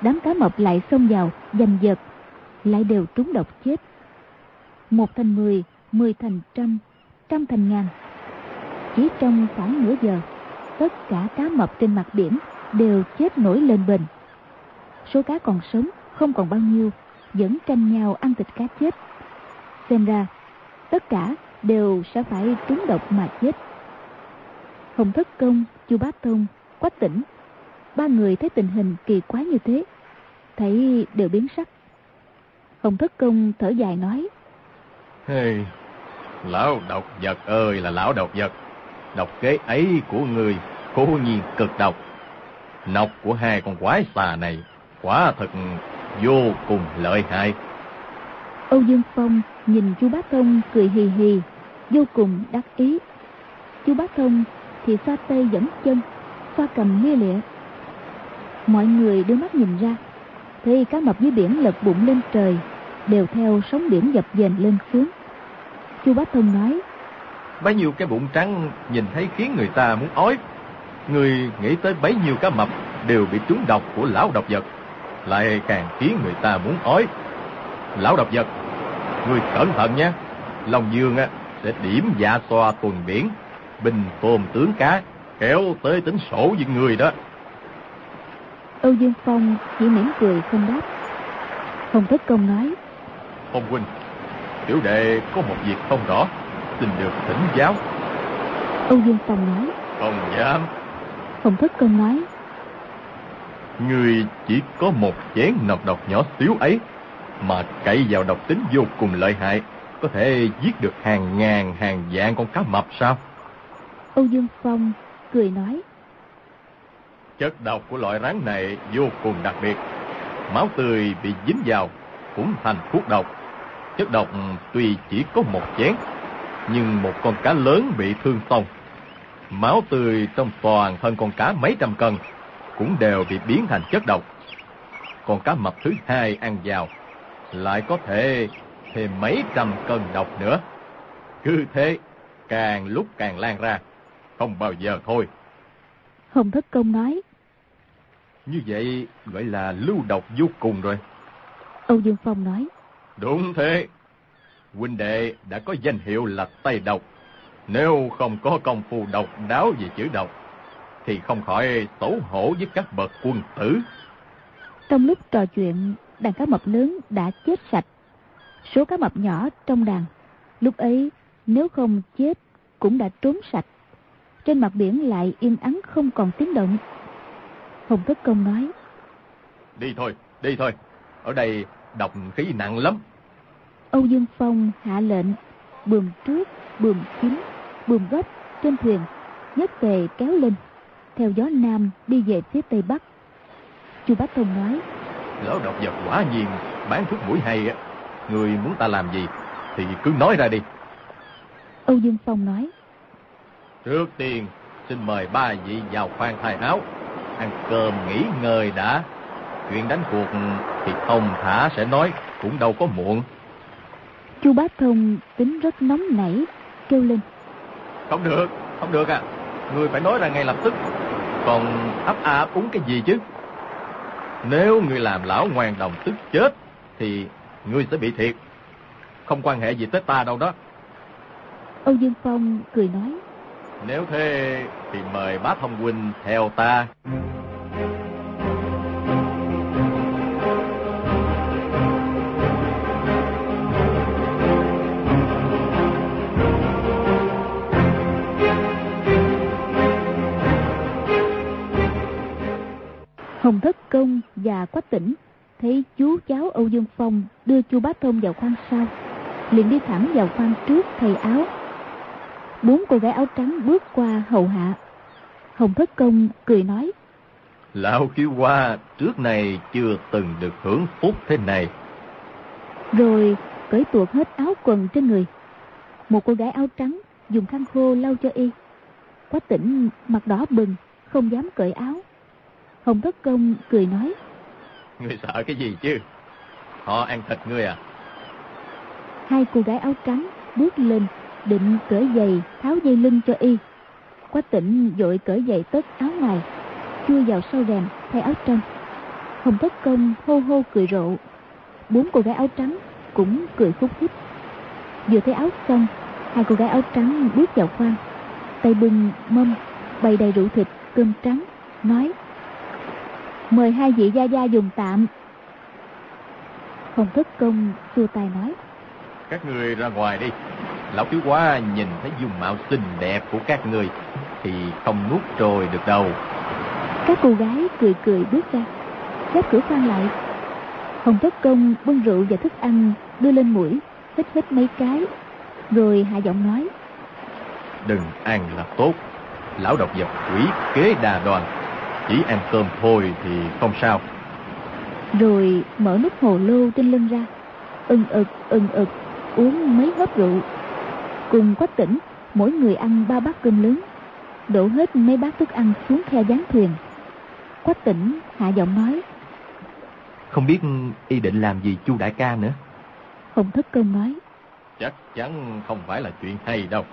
Đám cá mập lại xông vào, giành giật, lại đều trúng độc chết. Một thành mười, mười thành trăm, trăm thành ngàn. Chỉ trong khoảng nửa giờ, tất cả cá mập trên mặt biển đều chết nổi lên bền. Số cá còn sống không còn bao nhiêu, vẫn tranh nhau ăn thịt cá chết. Xem ra, tất cả đều sẽ phải trúng độc mà chết. Hồng Thất Công, Chu Bá thông Quách Tỉnh, ba người thấy tình hình kỳ quái như thế, thấy đều biến sắc. Hồng Thất Công thở dài nói. Hey, lão độc vật ơi là lão độc vật, độc kế ấy của người cố nhiên cực độc. Nọc của hai con quái xà này quả thật vô cùng lợi hại. Âu Dương Phong nhìn chu Bá Thông cười hì hì, vô cùng đắc ý. Chu Bá Thông thì xoa tay dẫn chân, xoa cầm lia lịa. Mọi người đưa mắt nhìn ra, thấy cá mập dưới biển lật bụng lên trời, đều theo sóng biển dập dềnh lên xuống. Chu Bá Thông nói, Bấy nhiêu cái bụng trắng nhìn thấy khiến người ta muốn ói. Người nghĩ tới bấy nhiêu cá mập đều bị trúng độc của lão độc vật, lại càng khiến người ta muốn ói. Lão độc vật, người cẩn thận nhé, Long Dương á sẽ điểm dạ xoa tuần biển, bình tôm tướng cá, kéo tới tính sổ với người đó. Âu Dương Phong chỉ mỉm cười không đáp. Hồng Thất Công nói, Ông huynh, tiểu đệ có một việc không rõ, xin được thỉnh giáo. Âu Dương Phong nói, Không dám, Hồng Thất Công nói, người chỉ có một chén nọc độc nhỏ xíu ấy, mà cậy vào độc tính vô cùng lợi hại, có thể giết được hàng ngàn hàng vạn con cá mập sao? Âu Dương Phong cười nói, Chất độc của loại rắn này vô cùng đặc biệt. Máu tươi bị dính vào cũng thành thuốc độc. Chất độc tuy chỉ có một chén, nhưng một con cá lớn bị thương xong. Máu tươi trong toàn thân con cá mấy trăm cân cũng đều bị biến thành chất độc. Con cá mập thứ hai ăn vào lại có thể thêm mấy trăm cân độc nữa. Cứ thế, càng lúc càng lan ra, không bao giờ thôi. Hồng Thất Công nói, Như vậy gọi là lưu độc vô cùng rồi. Âu Dương Phong nói, Đúng thế. Huynh đệ đã có danh hiệu là Tây Độc. Nếu không có công phu độc đáo về chữ độc, thì không khỏi xấu hổ với các bậc quân tử. trong lúc trò chuyện, đàn cá mập lớn đã chết sạch. Số cá mập nhỏ trong đàn, lúc ấy nếu không chết cũng đã trốn sạch. Trên mặt biển lại yên ắng không còn tiếng động. Hồng Thất Công nói, Đi thôi, đi thôi. Ở đây độc khí nặng lắm. Âu Dương Phong hạ lệnh, buồm trước, buồm chính, buồm gốc trên thuyền, nhất tề kéo lên, theo gió nam đi về phía tây bắc. Chu Bá Thông nói, Lão độc vật quả nhiên bán thuốc mũi hay á. Người muốn ta làm gì thì cứ nói ra đi. Âu Dương Phong nói, Trước tiên, xin mời ba vị vào khoan thay áo. Ăn cơm nghỉ ngơi đã. Chuyện đánh cuộc thì thông thả sẽ nói, cũng đâu có muộn. Chu Bá Thông tính rất nóng nảy, kêu lên. Không được, không được à. Người phải nói ra ngay lập tức. Còn ấp a ấp úng cái gì chứ? Nếu người làm lão ngoan đồng tức chết, thì người sẽ bị thiệt. Không quan hệ gì tới ta đâu đó. Âu Dương Phong cười nói, Nếu thế thì mời bá thông huynh theo ta. Công và Quách Tỉnh thấy chú cháu Âu Dương Phong đưa chu Bá Thông vào khoang sau, liền đi thẳng vào khoang trước thay áo. Bốn cô gái áo trắng bước qua hầu hạ. Hồng Thất Công cười nói, Lão kiêu qua trước này chưa từng được hưởng phúc thế này. rồi cởi tuột hết áo quần trên người. Một cô gái áo trắng dùng khăn khô lau cho y. Quách Tỉnh mặt đỏ bừng, không dám cởi áo. Hồng Thất Công cười nói, Ngươi sợ cái gì chứ? Họ ăn thịt ngươi à? Hai cô gái áo trắng bước lên định cởi giày tháo dây lưng cho y. Quách tỉnh vội cởi giày tất áo ngoài, chui vào sau rèm thay áo trong. Hồng Thất Công hô hô cười rộ. Bốn cô gái áo trắng cũng cười khúc khích. Vừa thấy áo xong, hai cô gái áo trắng bước vào khoang. Tay bưng mâm, bày đầy rượu thịt, cơm trắng, nói Mời hai vị gia gia dùng tạm. Hồng Thất Công xua tay nói Các người ra ngoài đi. Lão kiêu quá nhìn thấy dung mạo xinh đẹp của các người thì không nuốt trôi được đâu. Các cô gái cười cười bước ra Khép cửa khoan lại Hồng Thất Công bưng rượu và thức ăn Đưa lên mũi Hít hít mấy cái Rồi hạ giọng nói Đừng ăn là tốt. Lão độc vật quỷ kế đà đoàn. Chỉ ăn cơm thôi thì không sao. Rồi mở nút hồ lô trên lưng ra Ưng ực ưng ực Uống mấy hớp rượu Cùng quách tỉnh Mỗi người ăn ba bát cơm lớn Đổ hết mấy bát thức ăn xuống khe gián thuyền Quách tỉnh hạ giọng nói Không biết y định làm gì chu đại ca nữa. Hồng Thất Công nói Chắc chắn không phải là chuyện hay đâu.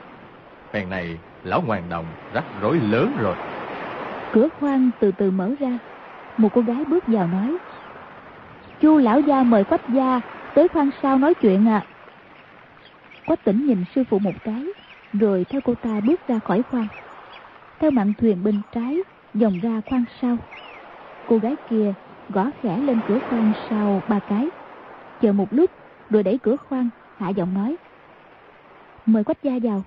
Phen này, lão ngoan đồng rắc rối lớn rồi. Cửa khoang từ từ mở ra. Một cô gái bước vào nói, Chu lão gia mời quách gia Tới khoang sau nói chuyện à Quách tỉnh nhìn sư phụ một cái, Rồi theo cô ta bước ra khỏi khoang. Theo mạn thuyền bên trái Dòng ra khoang sau. Cô gái kia gõ khẽ lên cửa khoang sau ba cái. Chờ một lúc, Rồi đẩy cửa khoang, hạ giọng nói, Mời quách gia vào.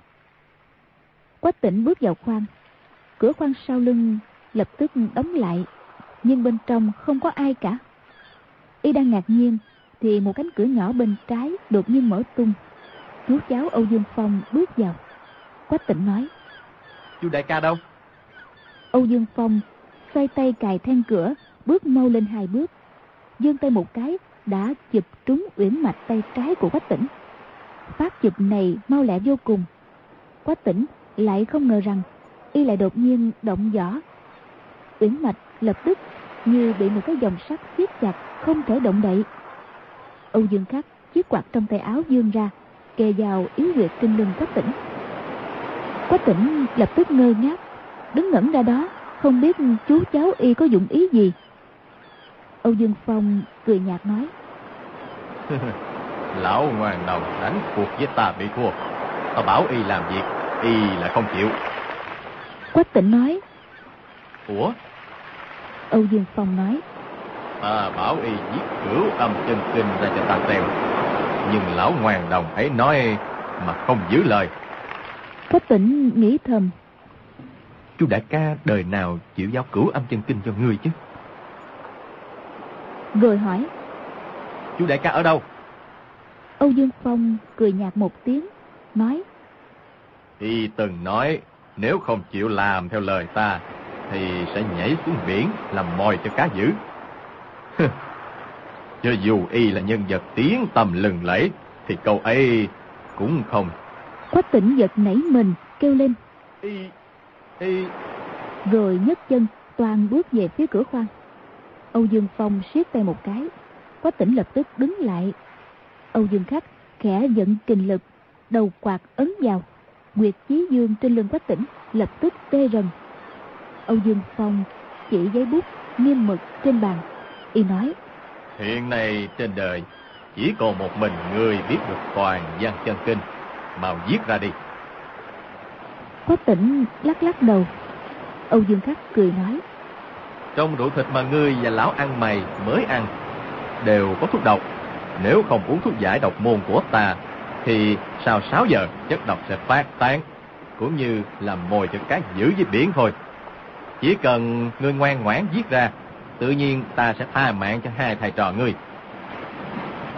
Quách tỉnh bước vào khoang. Cửa khoang sau lưng lập tức đóng lại. Nhưng bên trong không có ai cả. Y đang ngạc nhiên Thì một cánh cửa nhỏ bên trái đột nhiên mở tung. Chú cháu Âu Dương Phong bước vào. Quách tỉnh nói Chu đại ca đâu? Âu Dương Phong xoay tay cài then cửa Bước mau lên hai bước. Dương tay một cái Đã chụp trúng uyển mạch tay trái của Quách tỉnh Phát chụp này mau lẹ vô cùng. Quách tỉnh lại không ngờ rằng Y lại đột nhiên động võ Uyển mạch lập tức Như bị một cái dòng sắt siết chặt Không thể động đậy Âu Dương Khắc chiếc quạt trong tay áo dương ra Kề vào yếu huyệt trên lưng Quách tỉnh Quách tỉnh lập tức ngơ ngác Đứng ngẩn ra đó Không biết chú cháu y có dụng ý gì Âu Dương Phong cười nhạt nói Lão ngoan đồng đánh cuộc với ta bị thua. Ta bảo y làm việc, y lại không chịu. Quách tỉnh nói Ủa? Âu Dương Phong nói Ta bảo y viết cửu âm chân kinh ra cho ta xem. Nhưng lão ngoan đồng ấy nói mà không giữ lời. Quách tỉnh nghĩ thầm Chu đại ca đời nào chịu giao cửu âm chân kinh cho ngươi chứ? Rồi hỏi Chu đại ca ở đâu? Âu Dương Phong cười nhạt một tiếng nói. Y từng nói, nếu không chịu làm theo lời ta, thì sẽ nhảy xuống biển làm mồi cho cá dữ. cho dù y là nhân vật tiếng tầm lừng lẫy, thì câu ấy cũng không. Quách tỉnh giật nảy mình, kêu lên. Y, y... Rồi nhấc chân, toàn bước về phía cửa khoang. Âu Dương Phong siết tay một cái. Quách tỉnh lập tức đứng lại. Âu Dương Khắc khẽ giận kình lực, đầu quạt ấn vào. Nguyệt Chí Dương trên lưng Quách tỉnh lập tức tê rần. Âu Dương Phong chỉ giấy bút nghiêm mực trên bàn. Y nói. Hiện nay trên đời chỉ còn một mình người biết được toàn văn chân kinh. Mau viết ra đi. Quách tỉnh lắc lắc đầu. Âu Dương Khắc cười nói. Trong rượu thịt mà ngươi và lão ăn mày mới ăn đều có thuốc độc. Nếu không uống thuốc giải độc môn của ta, thì sau 6 giờ chất độc sẽ phát tán, cũng như làm mồi cho cá giữ dưới biển thôi. Chỉ cần ngươi ngoan ngoãn viết ra, tự nhiên ta sẽ tha mạng cho hai thầy trò ngươi.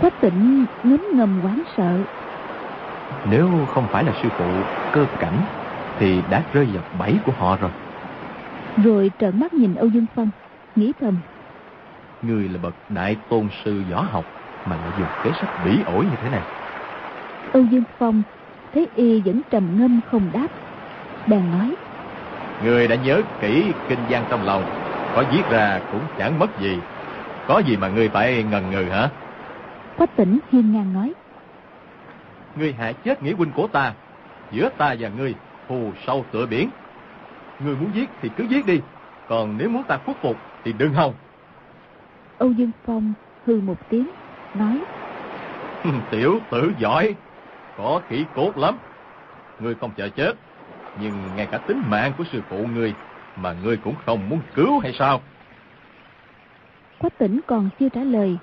Quách tỉnh ngấm ngầm quán sợ. Nếu không phải là sư phụ cơ cảnh, thì đã rơi vào bẫy của họ rồi. Rồi trợn mắt nhìn Âu Dương Phong, nghĩ thầm. Người là bậc đại tôn sư võ học mà lại dùng kế sách bỉ ổi như thế này. Âu Dương Phong thấy y vẫn trầm ngâm không đáp. Bèn nói. Người đã nhớ kỹ kinh văn trong lòng, có viết ra cũng chẳng mất gì. Có gì mà ngươi phải ngần ngừ hả? Quách tỉnh hiên ngang nói. Ngươi hại chết nghĩa huynh của ta, giữa ta và ngươi thù sâu tựa biển. Ngươi muốn giết thì cứ giết đi, còn nếu muốn ta khuất phục thì đừng hòng. Âu Dương Phong hư một tiếng, nói. Tiểu tử giỏi, có khí cốt lắm. Ngươi không sợ chết, nhưng ngay cả tính mạng của sư phụ ngươi mà ngươi cũng không muốn cứu hay sao? Quách tỉnh còn chưa trả lời,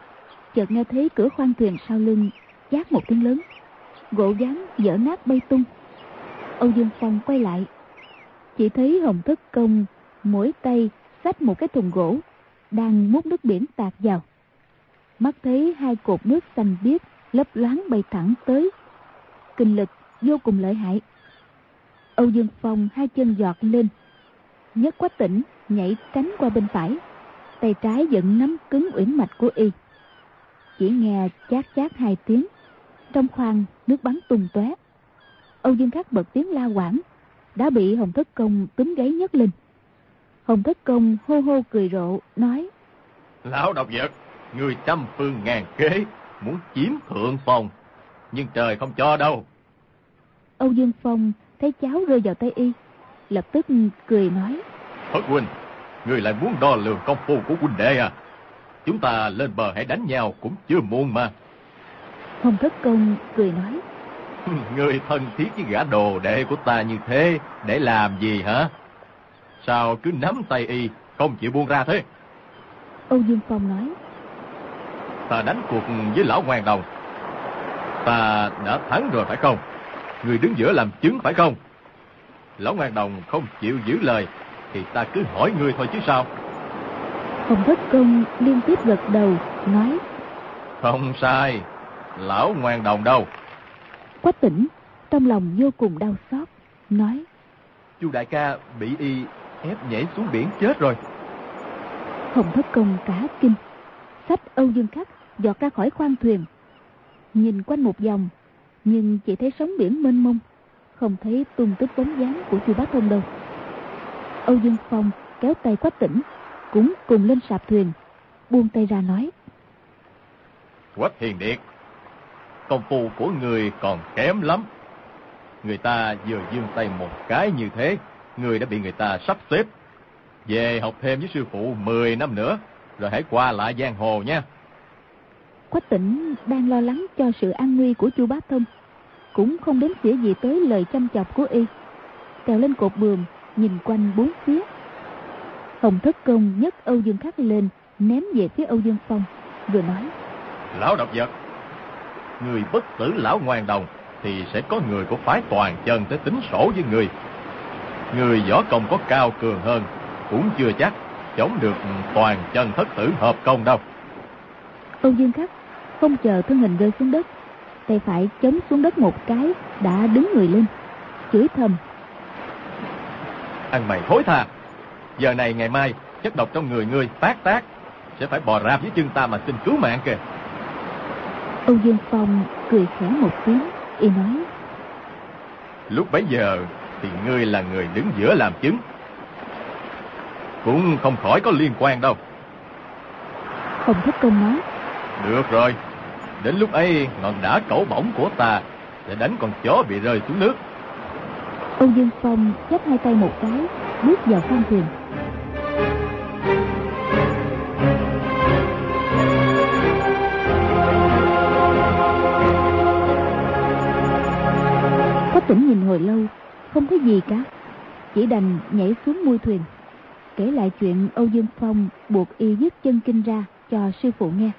chợt nghe thấy cửa khoang thuyền sau lưng giác một tiếng lớn. Gỗ dán dở nát bay tung. Âu Dương Phong quay lại. Chỉ thấy Hồng Thất Công mỗi tay xách một cái thùng gỗ đang múc nước biển tạt vào. Mắt thấy hai cột nước xanh biếc lấp loáng bay thẳng tới. Kinh lực vô cùng lợi hại. Âu Dương Phong hai chân giọt lên. Nhất quách tỉnh nhảy tránh qua bên phải. Tay trái vẫn nắm cứng uyển mạch của y. Chỉ nghe chát chát hai tiếng. Trong khoang nước bắn tung tóe. Âu Dương Khắc bật tiếng la quảng. Đã bị Hồng Thất Công túm gáy nhấc lên. Hồng Thất Công hô hô cười rộ, nói. Lão độc vật, người trăm phương ngàn kế, muốn chiếm thượng phòng. Nhưng trời không cho đâu. Âu Dương Phong thấy cháu rơi vào tay y. Lập tức cười nói. Thất huynh, người lại muốn đo lường công phu của huynh đệ à? Chúng ta lên bờ hãy đánh nhau cũng chưa muộn mà. Hồng Thất Công cười nói. Người thân thiết với gã đồ đệ của ta như thế, để làm gì hả? Sao cứ nắm tay y, không chịu buông ra thế? Âu Dương Phong nói. Ta đánh cuộc với lão ngoan đồng. Ta đã thắng rồi phải không? Người đứng giữa làm chứng phải không? Lão ngoan đồng không chịu giữ lời, thì ta cứ hỏi người thôi chứ sao? Hồng Thất Công liên tiếp gật đầu, nói. Không sai, lão ngoan đồng đâu? Quách tỉnh, trong lòng vô cùng đau xót, nói. Chu đại ca bị y ép nhảy xuống biển chết rồi. Hồng Thất Công cả kinh, sách Âu Dương Khắc dọt ra khỏi khoang thuyền. Nhìn quanh một vòng, nhưng chỉ thấy sóng biển mênh mông, không thấy tung tích bóng dáng của Chu Bá Thông đâu. Âu Dương Phong kéo tay Quách Tỉnh, cũng cùng lên sạp thuyền, buông tay ra nói. Quách Hiền Điệt, công phu của người còn kém lắm. Người ta vừa dương tay một cái như thế, người đã bị người ta sắp xếp. Về học thêm với sư phụ 10 năm nữa, rồi hãy qua lại giang hồ nha. Quách tỉnh đang lo lắng cho sự an nguy của chu Bá Thông, cũng không đến xỉa gì tới lời chăm chọc của y. Trèo lên cột bường, nhìn quanh bốn phía. Hồng Thất Công nhấc Âu Dương Khắc lên, ném về phía Âu Dương Phong, vừa nói. Lão độc vật, người bất tử lão ngoan đồng, thì sẽ có người của phái toàn chân tới tính sổ với người. Người võ công có cao cường hơn, cũng chưa chắc chống được toàn chân thất tử hợp công đâu. Âu Dương Khắc không chờ thân hình rơi xuống đất, tay phải chống xuống đất một cái đã đứng người lên chửi thầm. Ăn mày thối tha. Giờ này ngày mai chất độc trong người ngươi phát tác sẽ phải bò rạp với chân ta mà xin cứu mạng kìa. Âu dương phong cười khẽ một tiếng y nói. Lúc bấy giờ thì ngươi là người đứng giữa làm chứng. Cũng không khỏi có liên quan đâu. Không thất công nói được rồi. Đến lúc ấy, ngọn đá cẩu bổng của ta sẽ đánh con chó bị rơi xuống nước. Âu dương phong chắp hai tay một cái, bước vào khoang thuyền. Có tỉnh nhìn hồi lâu, không có gì cả. Chỉ đành nhảy xuống mui thuyền. Kể lại chuyện âu dương phong buộc y dứt chân kinh ra cho sư phụ nghe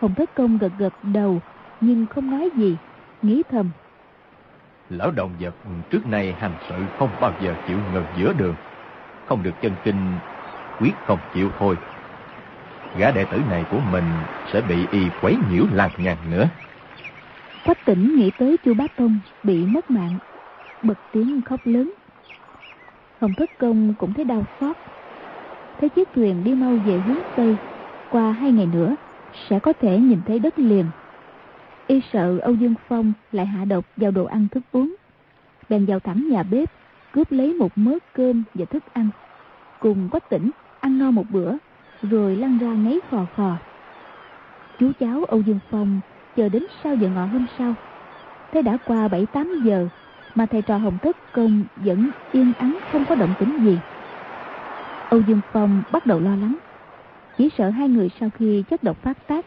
hồng thất công gật gật đầu nhưng không nói gì nghĩ thầm. Lão động vật trước nay hành sự không bao giờ chịu ngừng giữa đường không được chân kinh quyết không chịu thôi. Gã đệ tử này của mình sẽ bị y quấy nhiễu làng nhằng nữa. Quách tỉnh nghĩ tới chu bá tông bị mất mạng bật tiếng khóc lớn. Hồng thất công cũng thấy đau xót thấy chiếc thuyền đi mau về hướng tây qua hai ngày nữa sẽ có thể nhìn thấy đất liền. Y sợ âu dương phong lại hạ độc vào đồ ăn thức uống. Bèn vào thẳng nhà bếp, cướp lấy một mớ cơm và thức ăn. Cùng quách tỉnh ăn no một bữa, rồi lăn ra ngáy khò khò. Chú cháu âu dương phong chờ đến sau giờ ngọ hôm sau. Thế đã qua bảy tám giờ mà thầy trò hồng thất công vẫn yên ắng không có động tĩnh gì. Âu dương phong bắt đầu lo lắng chỉ sợ hai người sau khi chất độc phát tác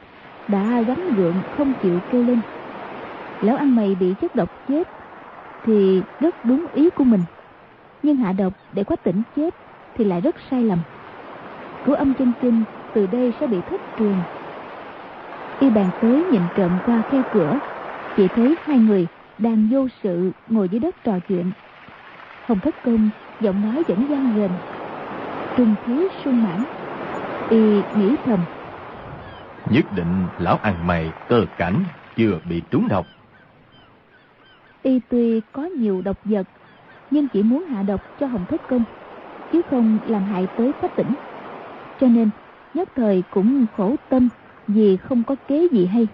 đã gắn gượng không chịu kêu lên lão ăn mày bị chất độc chết thì rất đúng ý của mình. Nhưng hạ độc để quách tỉnh chết thì lại rất sai lầm. Của âm chân kinh từ đây sẽ bị thất truyền. Y bàn tới nhìn trộm qua khe cửa, chỉ thấy hai người đang vô sự ngồi dưới đất trò chuyện. Hồng thất công giọng nói vẫn gian rền trung thiếu sung mãn y nghĩ thầm. Nhất định lão ăn mày cơ cảnh chưa bị trúng độc. Y tuy có nhiều độc vật nhưng chỉ muốn hạ độc cho hồng thất công chứ không làm hại tới quách tỉnh. Cho nên nhất thời cũng khổ tâm vì không có kế gì hay.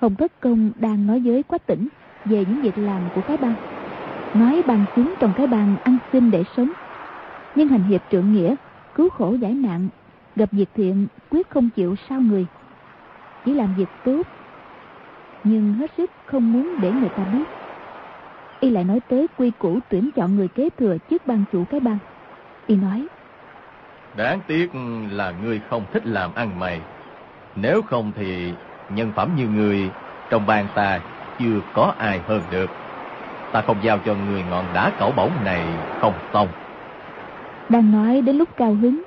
Hồng thất công đang nói với quách tỉnh về những việc làm của cái bang. Nói bằng chúng trong cái bang ăn xin để sống nhưng hành hiệp trượng nghĩa cứu khổ giải nạn, gặp việc thiện quyết không chịu sao người. Chỉ làm việc tốt, nhưng hết sức không muốn để người ta biết. Y lại nói tới quy củ tuyển chọn người kế thừa chức ban chủ cái bang. Y nói, đáng tiếc là ngươi không thích làm ăn mày. Nếu không thì nhân phẩm như người trong bang ta chưa có ai hơn được. Ta không giao cho người ngọn đá cẩu bổng này không xong đang nói đến lúc cao hứng.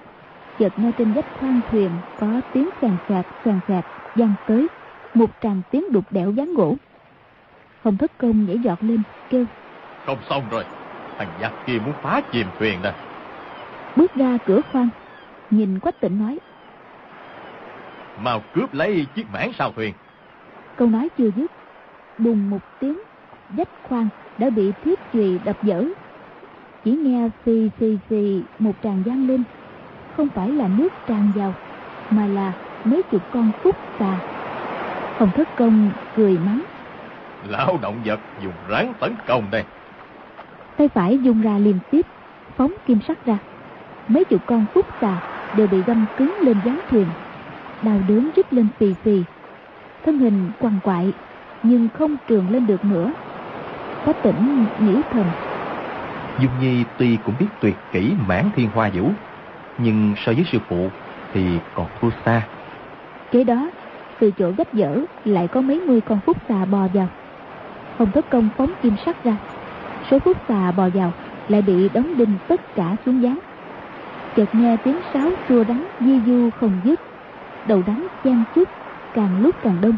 Chợt nghe trên vách khoang thuyền có tiếng sàn sạc sàn sạc vang tới một tràng tiếng đục đẽo ván gỗ. Hồng thất công nhảy giọt lên kêu. Không xong rồi thằng giặc kia muốn phá chìm thuyền nè. Bước ra cửa khoang nhìn quách tịnh nói. Mau cướp lấy chiếc mảng sau thuyền. Câu nói chưa dứt bùng một tiếng vách khoang đã bị thiết chùy đập vỡ chỉ nghe phì phì phì một tràng vang lên. Không phải là nước tràn vào mà là mấy chục con phúc xà hồng thất công cười mắng. Lão động vật dùng rắn tấn công đây. Tay phải dùng ra liên tiếp phóng kim sắc ra. Mấy chục con phúc xà đều bị găm cứng lên gián thuyền. Đau đớn rít lên phì phì thân hình quằn quại nhưng không trường lên được nữa. Có tỉnh nghĩ thầm dung nhi tuy cũng biết tuyệt kỹ mãn thiên hoa vũ nhưng so với sư phụ thì còn thua xa. Kế đó từ chỗ gách dở lại có mấy mươi con phúc xà bò vào. Hồng thất công phóng kim sắc ra. Số phúc xà bò vào lại bị đóng đinh tất cả xuống gián chợt nghe tiếng sáo chua đắng di du không dứt. Đầu đắng chen chúc càng lúc càng đông.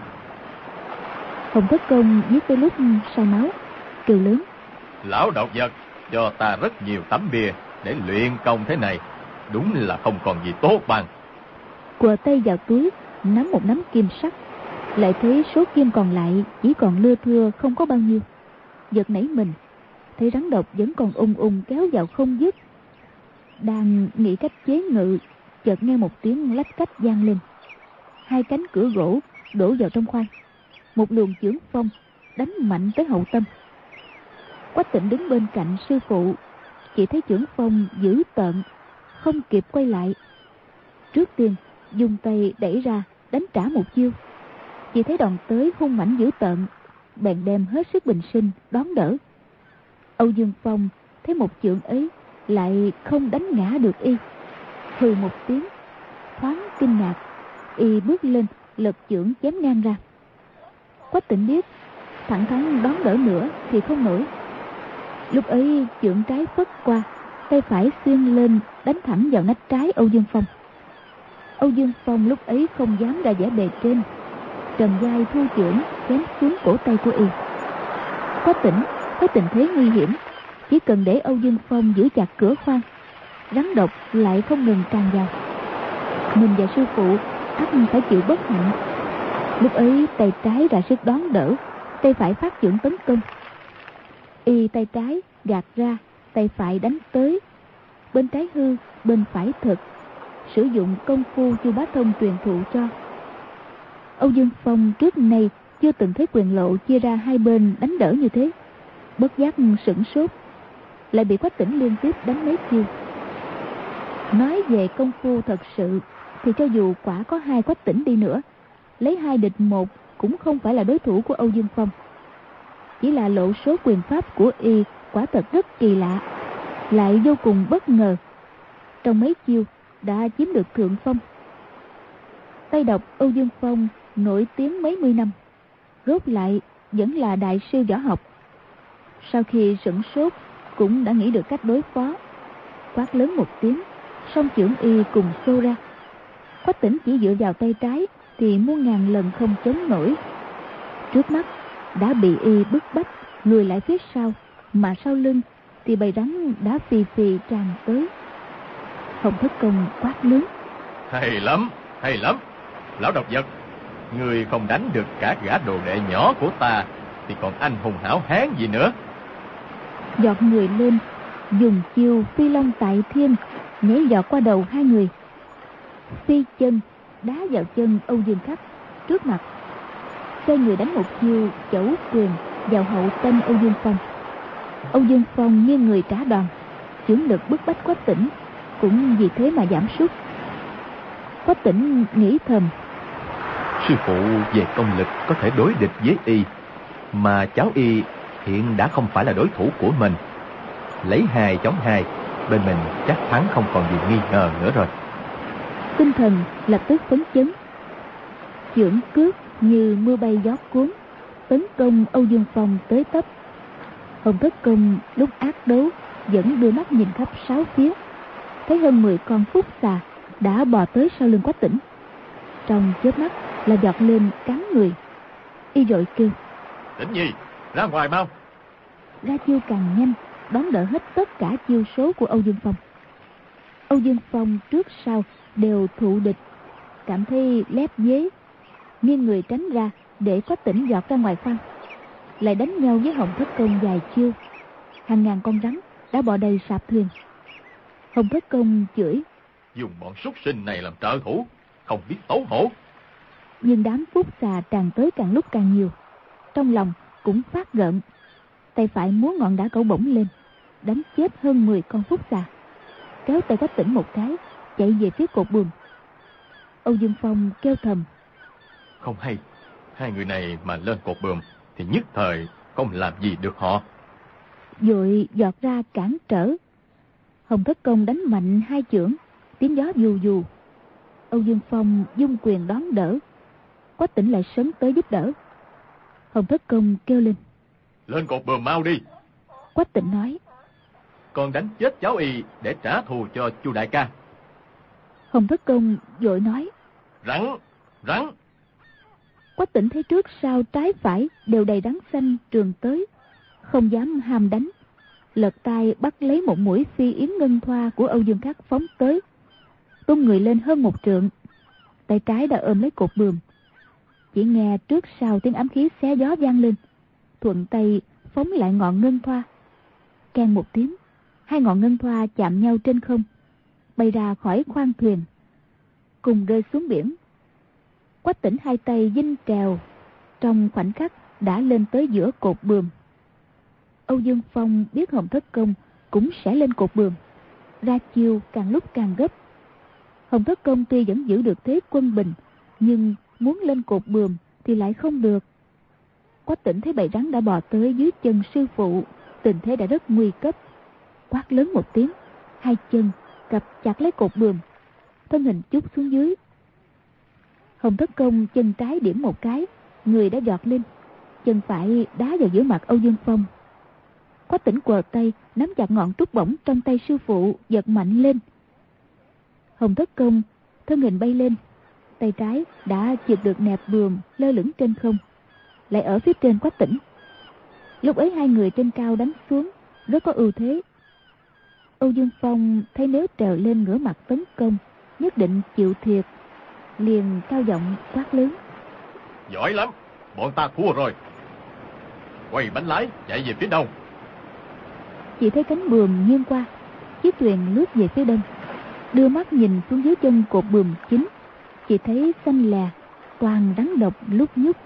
Hồng thất công giết tới lúc say máu kêu lớn. Lão độc vật cho ta rất nhiều tấm bia để luyện công thế này. Đúng là không còn gì tốt bằng. Quờ tay vào túi nắm một nắm kim sắt, lại thấy số kim còn lại chỉ còn lưa thưa không có bao nhiêu. Giật nảy mình thấy rắn độc vẫn còn ung ung kéo vào không dứt. Đang nghĩ cách chế ngự chợt nghe một tiếng lách cách vang lên. Hai cánh cửa gỗ đổ vào trong khoang. Một luồng chưởng phong đánh mạnh tới hậu tâm quách tịnh đứng bên cạnh sư phụ. Chỉ thấy trưởng phong dữ tợn không kịp quay lại. Trước tiên, dùng tay đẩy ra, đánh trả một chiêu. Chỉ thấy đòn tới hung mãnh dữ tợn bèn đem hết sức bình sinh, đón đỡ. Âu dương phong thấy một chưởng ấy, lại không đánh ngã được y. Hừ một tiếng, thoáng kinh ngạc, y bước lên, lật chưởng chém ngang ra. Quách tịnh biết, thẳng thắn đón đỡ nữa thì không nổi lúc ấy, trưởng trái phất qua, tay phải xuyên lên, đánh thẳng vào nách trái âu dương phong. Âu dương phong lúc ấy không dám ra vẻ bề trên. Trần giai thu trưởng chém xuống cổ tay của y. Có tỉnh, có tình thế nguy hiểm. Chỉ cần để âu dương phong giữ chặt cửa khoang, rắn độc lại không ngừng tràn vào. Mình và sư phụ ắt phải chịu bất hạnh. Lúc ấy tay trái ra sức đón đỡ, tay phải phát trưởng tấn công y tay trái gạt ra, tay phải đánh tới. Bên trái hư, bên phải thực sử dụng công phu chu bá thông truyền thụ cho. Âu dương phong trước nay chưa từng thấy quyền lộ chia ra hai bên đánh đỡ như thế. Bất giác sửng sốt, lại bị quách tỉnh liên tiếp đánh mấy chiêu. Nói về công phu thật sự, thì cho dù quả có hai quách tỉnh đi nữa, lấy hai địch một cũng không phải là đối thủ của âu dương phong chỉ là lộ số quyền pháp của y quả thật rất kỳ lạ, lại vô cùng bất ngờ. Trong mấy chiêu đã chiếm được thượng phong. Tay độc âu dương phong nổi tiếng mấy mươi năm, rốt lại vẫn là đại sư võ học. Sau khi sửng sốt, cũng đã nghĩ được cách đối phó. Quát lớn một tiếng, song trưởng y cùng xô ra. Quách tỉnh chỉ dựa vào tay trái thì muôn ngàn lần không chống nổi. Trước mắt đã bị y bức bách lùi lại phía sau mà sau lưng thì bầy rắn đã phì phì tràn tới. Hồng thất công quát lớn. Hay lắm hay lắm. Lão độc vật người không đánh được cả gã đồ đệ nhỏ của ta thì còn anh hùng hảo hán gì nữa? Giọt người lên dùng chiêu phi long tại thiên nhảy giọt qua đầu hai người. Phi chân đá vào chân âu dương khắc trước mặt xoay người đánh một chiêu chẩu quyền vào hậu tâm âu dương phong. Âu dương phong như người trả đòn chưởng lực bức bách quách tỉnh cũng vì thế mà giảm sút. Quách tỉnh nghĩ thầm sư phụ về công lực có thể đối địch với y mà cháu y hiện đã không phải là đối thủ của mình. Lấy hai chống hai bên mình chắc thắng không còn gì nghi ngờ nữa rồi. Tinh thần lập tức phấn chấn. Chưởng cước như mưa bay gió cuốn tấn công âu dương phong tới tấp. Hồng thất công lúc ác đấu vẫn đưa mắt nhìn khắp sáu phía thấy hơn 10 con phúc xà đã bò tới sau lưng quách tỉnh. Trong chớp mắt là giọt lên cắn người. Y dội kêu tỉnh nhi ra ngoài mau. Ra chiêu càng nhanh đón đỡ hết tất cả chiêu số của âu dương phong. Âu dương phong trước sau đều thụ địch cảm thấy lép dế nghiêng người tránh ra để có tỉnh giọt ra ngoài khoang lại đánh nhau với hồng thất công dài chiêu. Hàng ngàn con rắn đã bỏ đầy sạp thuyền. Hồng thất công chửi. Dùng bọn súc sinh này làm trợ thủ không biết xấu hổ. Nhưng đám phúc xà tràn tới càng lúc càng nhiều. Trong lòng cũng phát gợn. Tay phải múa ngọn đá cẩu bổng lên đánh chết hơn 10 con phúc xà. Kéo tay có tỉnh một cái chạy về phía cột buồm. Âu dương phong kêu thầm không hay. Hai người này mà lên cột buồm thì nhất thời không làm gì được họ. Rồi giọt ra cản trở. Hồng thất công đánh mạnh hai chưởng tiếng gió dù dù âu dương phong dung quyền đón đỡ quách tỉnh lại sớm tới giúp đỡ. Hồng thất công kêu lên. Lên cột buồm mau đi. Quách tỉnh nói. Con đánh chết cháu y để trả thù cho chu đại ca. Hồng thất công vội nói. Rắn rắn quách tỉnh thấy trước sau trái phải đều đầy đắng xanh trường tới không dám ham đánh lật tay bắt lấy một mũi phi yếm ngân thoa của âu dương khắc phóng tới tung người lên hơn một trượng tay trái đã ôm lấy cột bường Chỉ nghe trước sau tiếng ám khí xé gió vang lên. Thuận tay phóng lại ngọn ngân thoa. Can một tiếng, hai ngọn ngân thoa chạm nhau trên không, bay ra khỏi khoang thuyền, cùng rơi xuống biển. Quách tỉnh hai tay dinh trèo, trong khoảnh khắc đã lên tới giữa cột bườm. Âu Dương Phong biết Hồng Thất Công cũng sẽ lên cột bườm, ra chiêu càng lúc càng gấp. Hồng Thất Công tuy vẫn giữ được thế quân bình, nhưng muốn lên cột bườm thì lại không được. Quách tỉnh thấy bầy rắn đã bò tới dưới chân sư phụ, tình thế đã rất nguy cấp. Quát lớn một tiếng, hai chân cặp chặt lấy cột bườm, thân hình chút xuống dưới. Hồng Thất Công chân trái điểm một cái, người đã giọt lên, chân phải đá vào giữa mặt Âu Dương Phong. Quách tỉnh quờ tay, nắm chặt ngọn trúc bổng trong tay sư phụ, giật mạnh lên. Hồng Thất Công, thân hình bay lên, tay trái đã chụp được nẹp bườm lơ lửng trên không, lại ở phía trên quách tỉnh. Lúc ấy hai người trên cao đánh xuống, rất có ưu thế. Âu Dương Phong thấy nếu trèo lên ngửa mặt tấn công, nhất định chịu thiệt, liền cao giọng quát lớn. Giỏi lắm, bọn ta thua rồi. Quay bánh lái, chạy về phía đông. Chỉ thấy cánh buồm nghiêng qua, chiếc thuyền lướt về phía đông. Đưa mắt nhìn xuống dưới chân cột buồm chính, chỉ thấy xanh là toàn rắn độc lúc nhúc.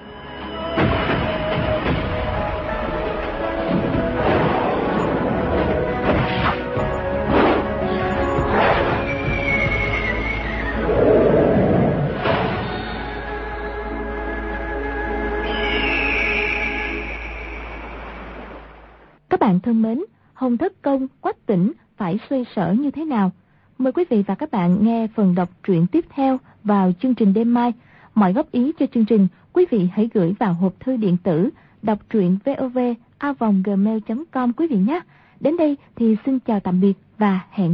Bạn thân mến, Hồng Thất Công, Quách Tỉnh phải xoay sở như thế nào? Mời quý vị và các bạn nghe phần đọc truyện tiếp theo vào chương trình đêm mai. Mọi góp ý cho chương trình, quý vị hãy gửi vào hộp thư điện tử đọc truyện vov a gmail.com quý vị nhé. Đến đây thì xin chào tạm biệt và hẹn gặp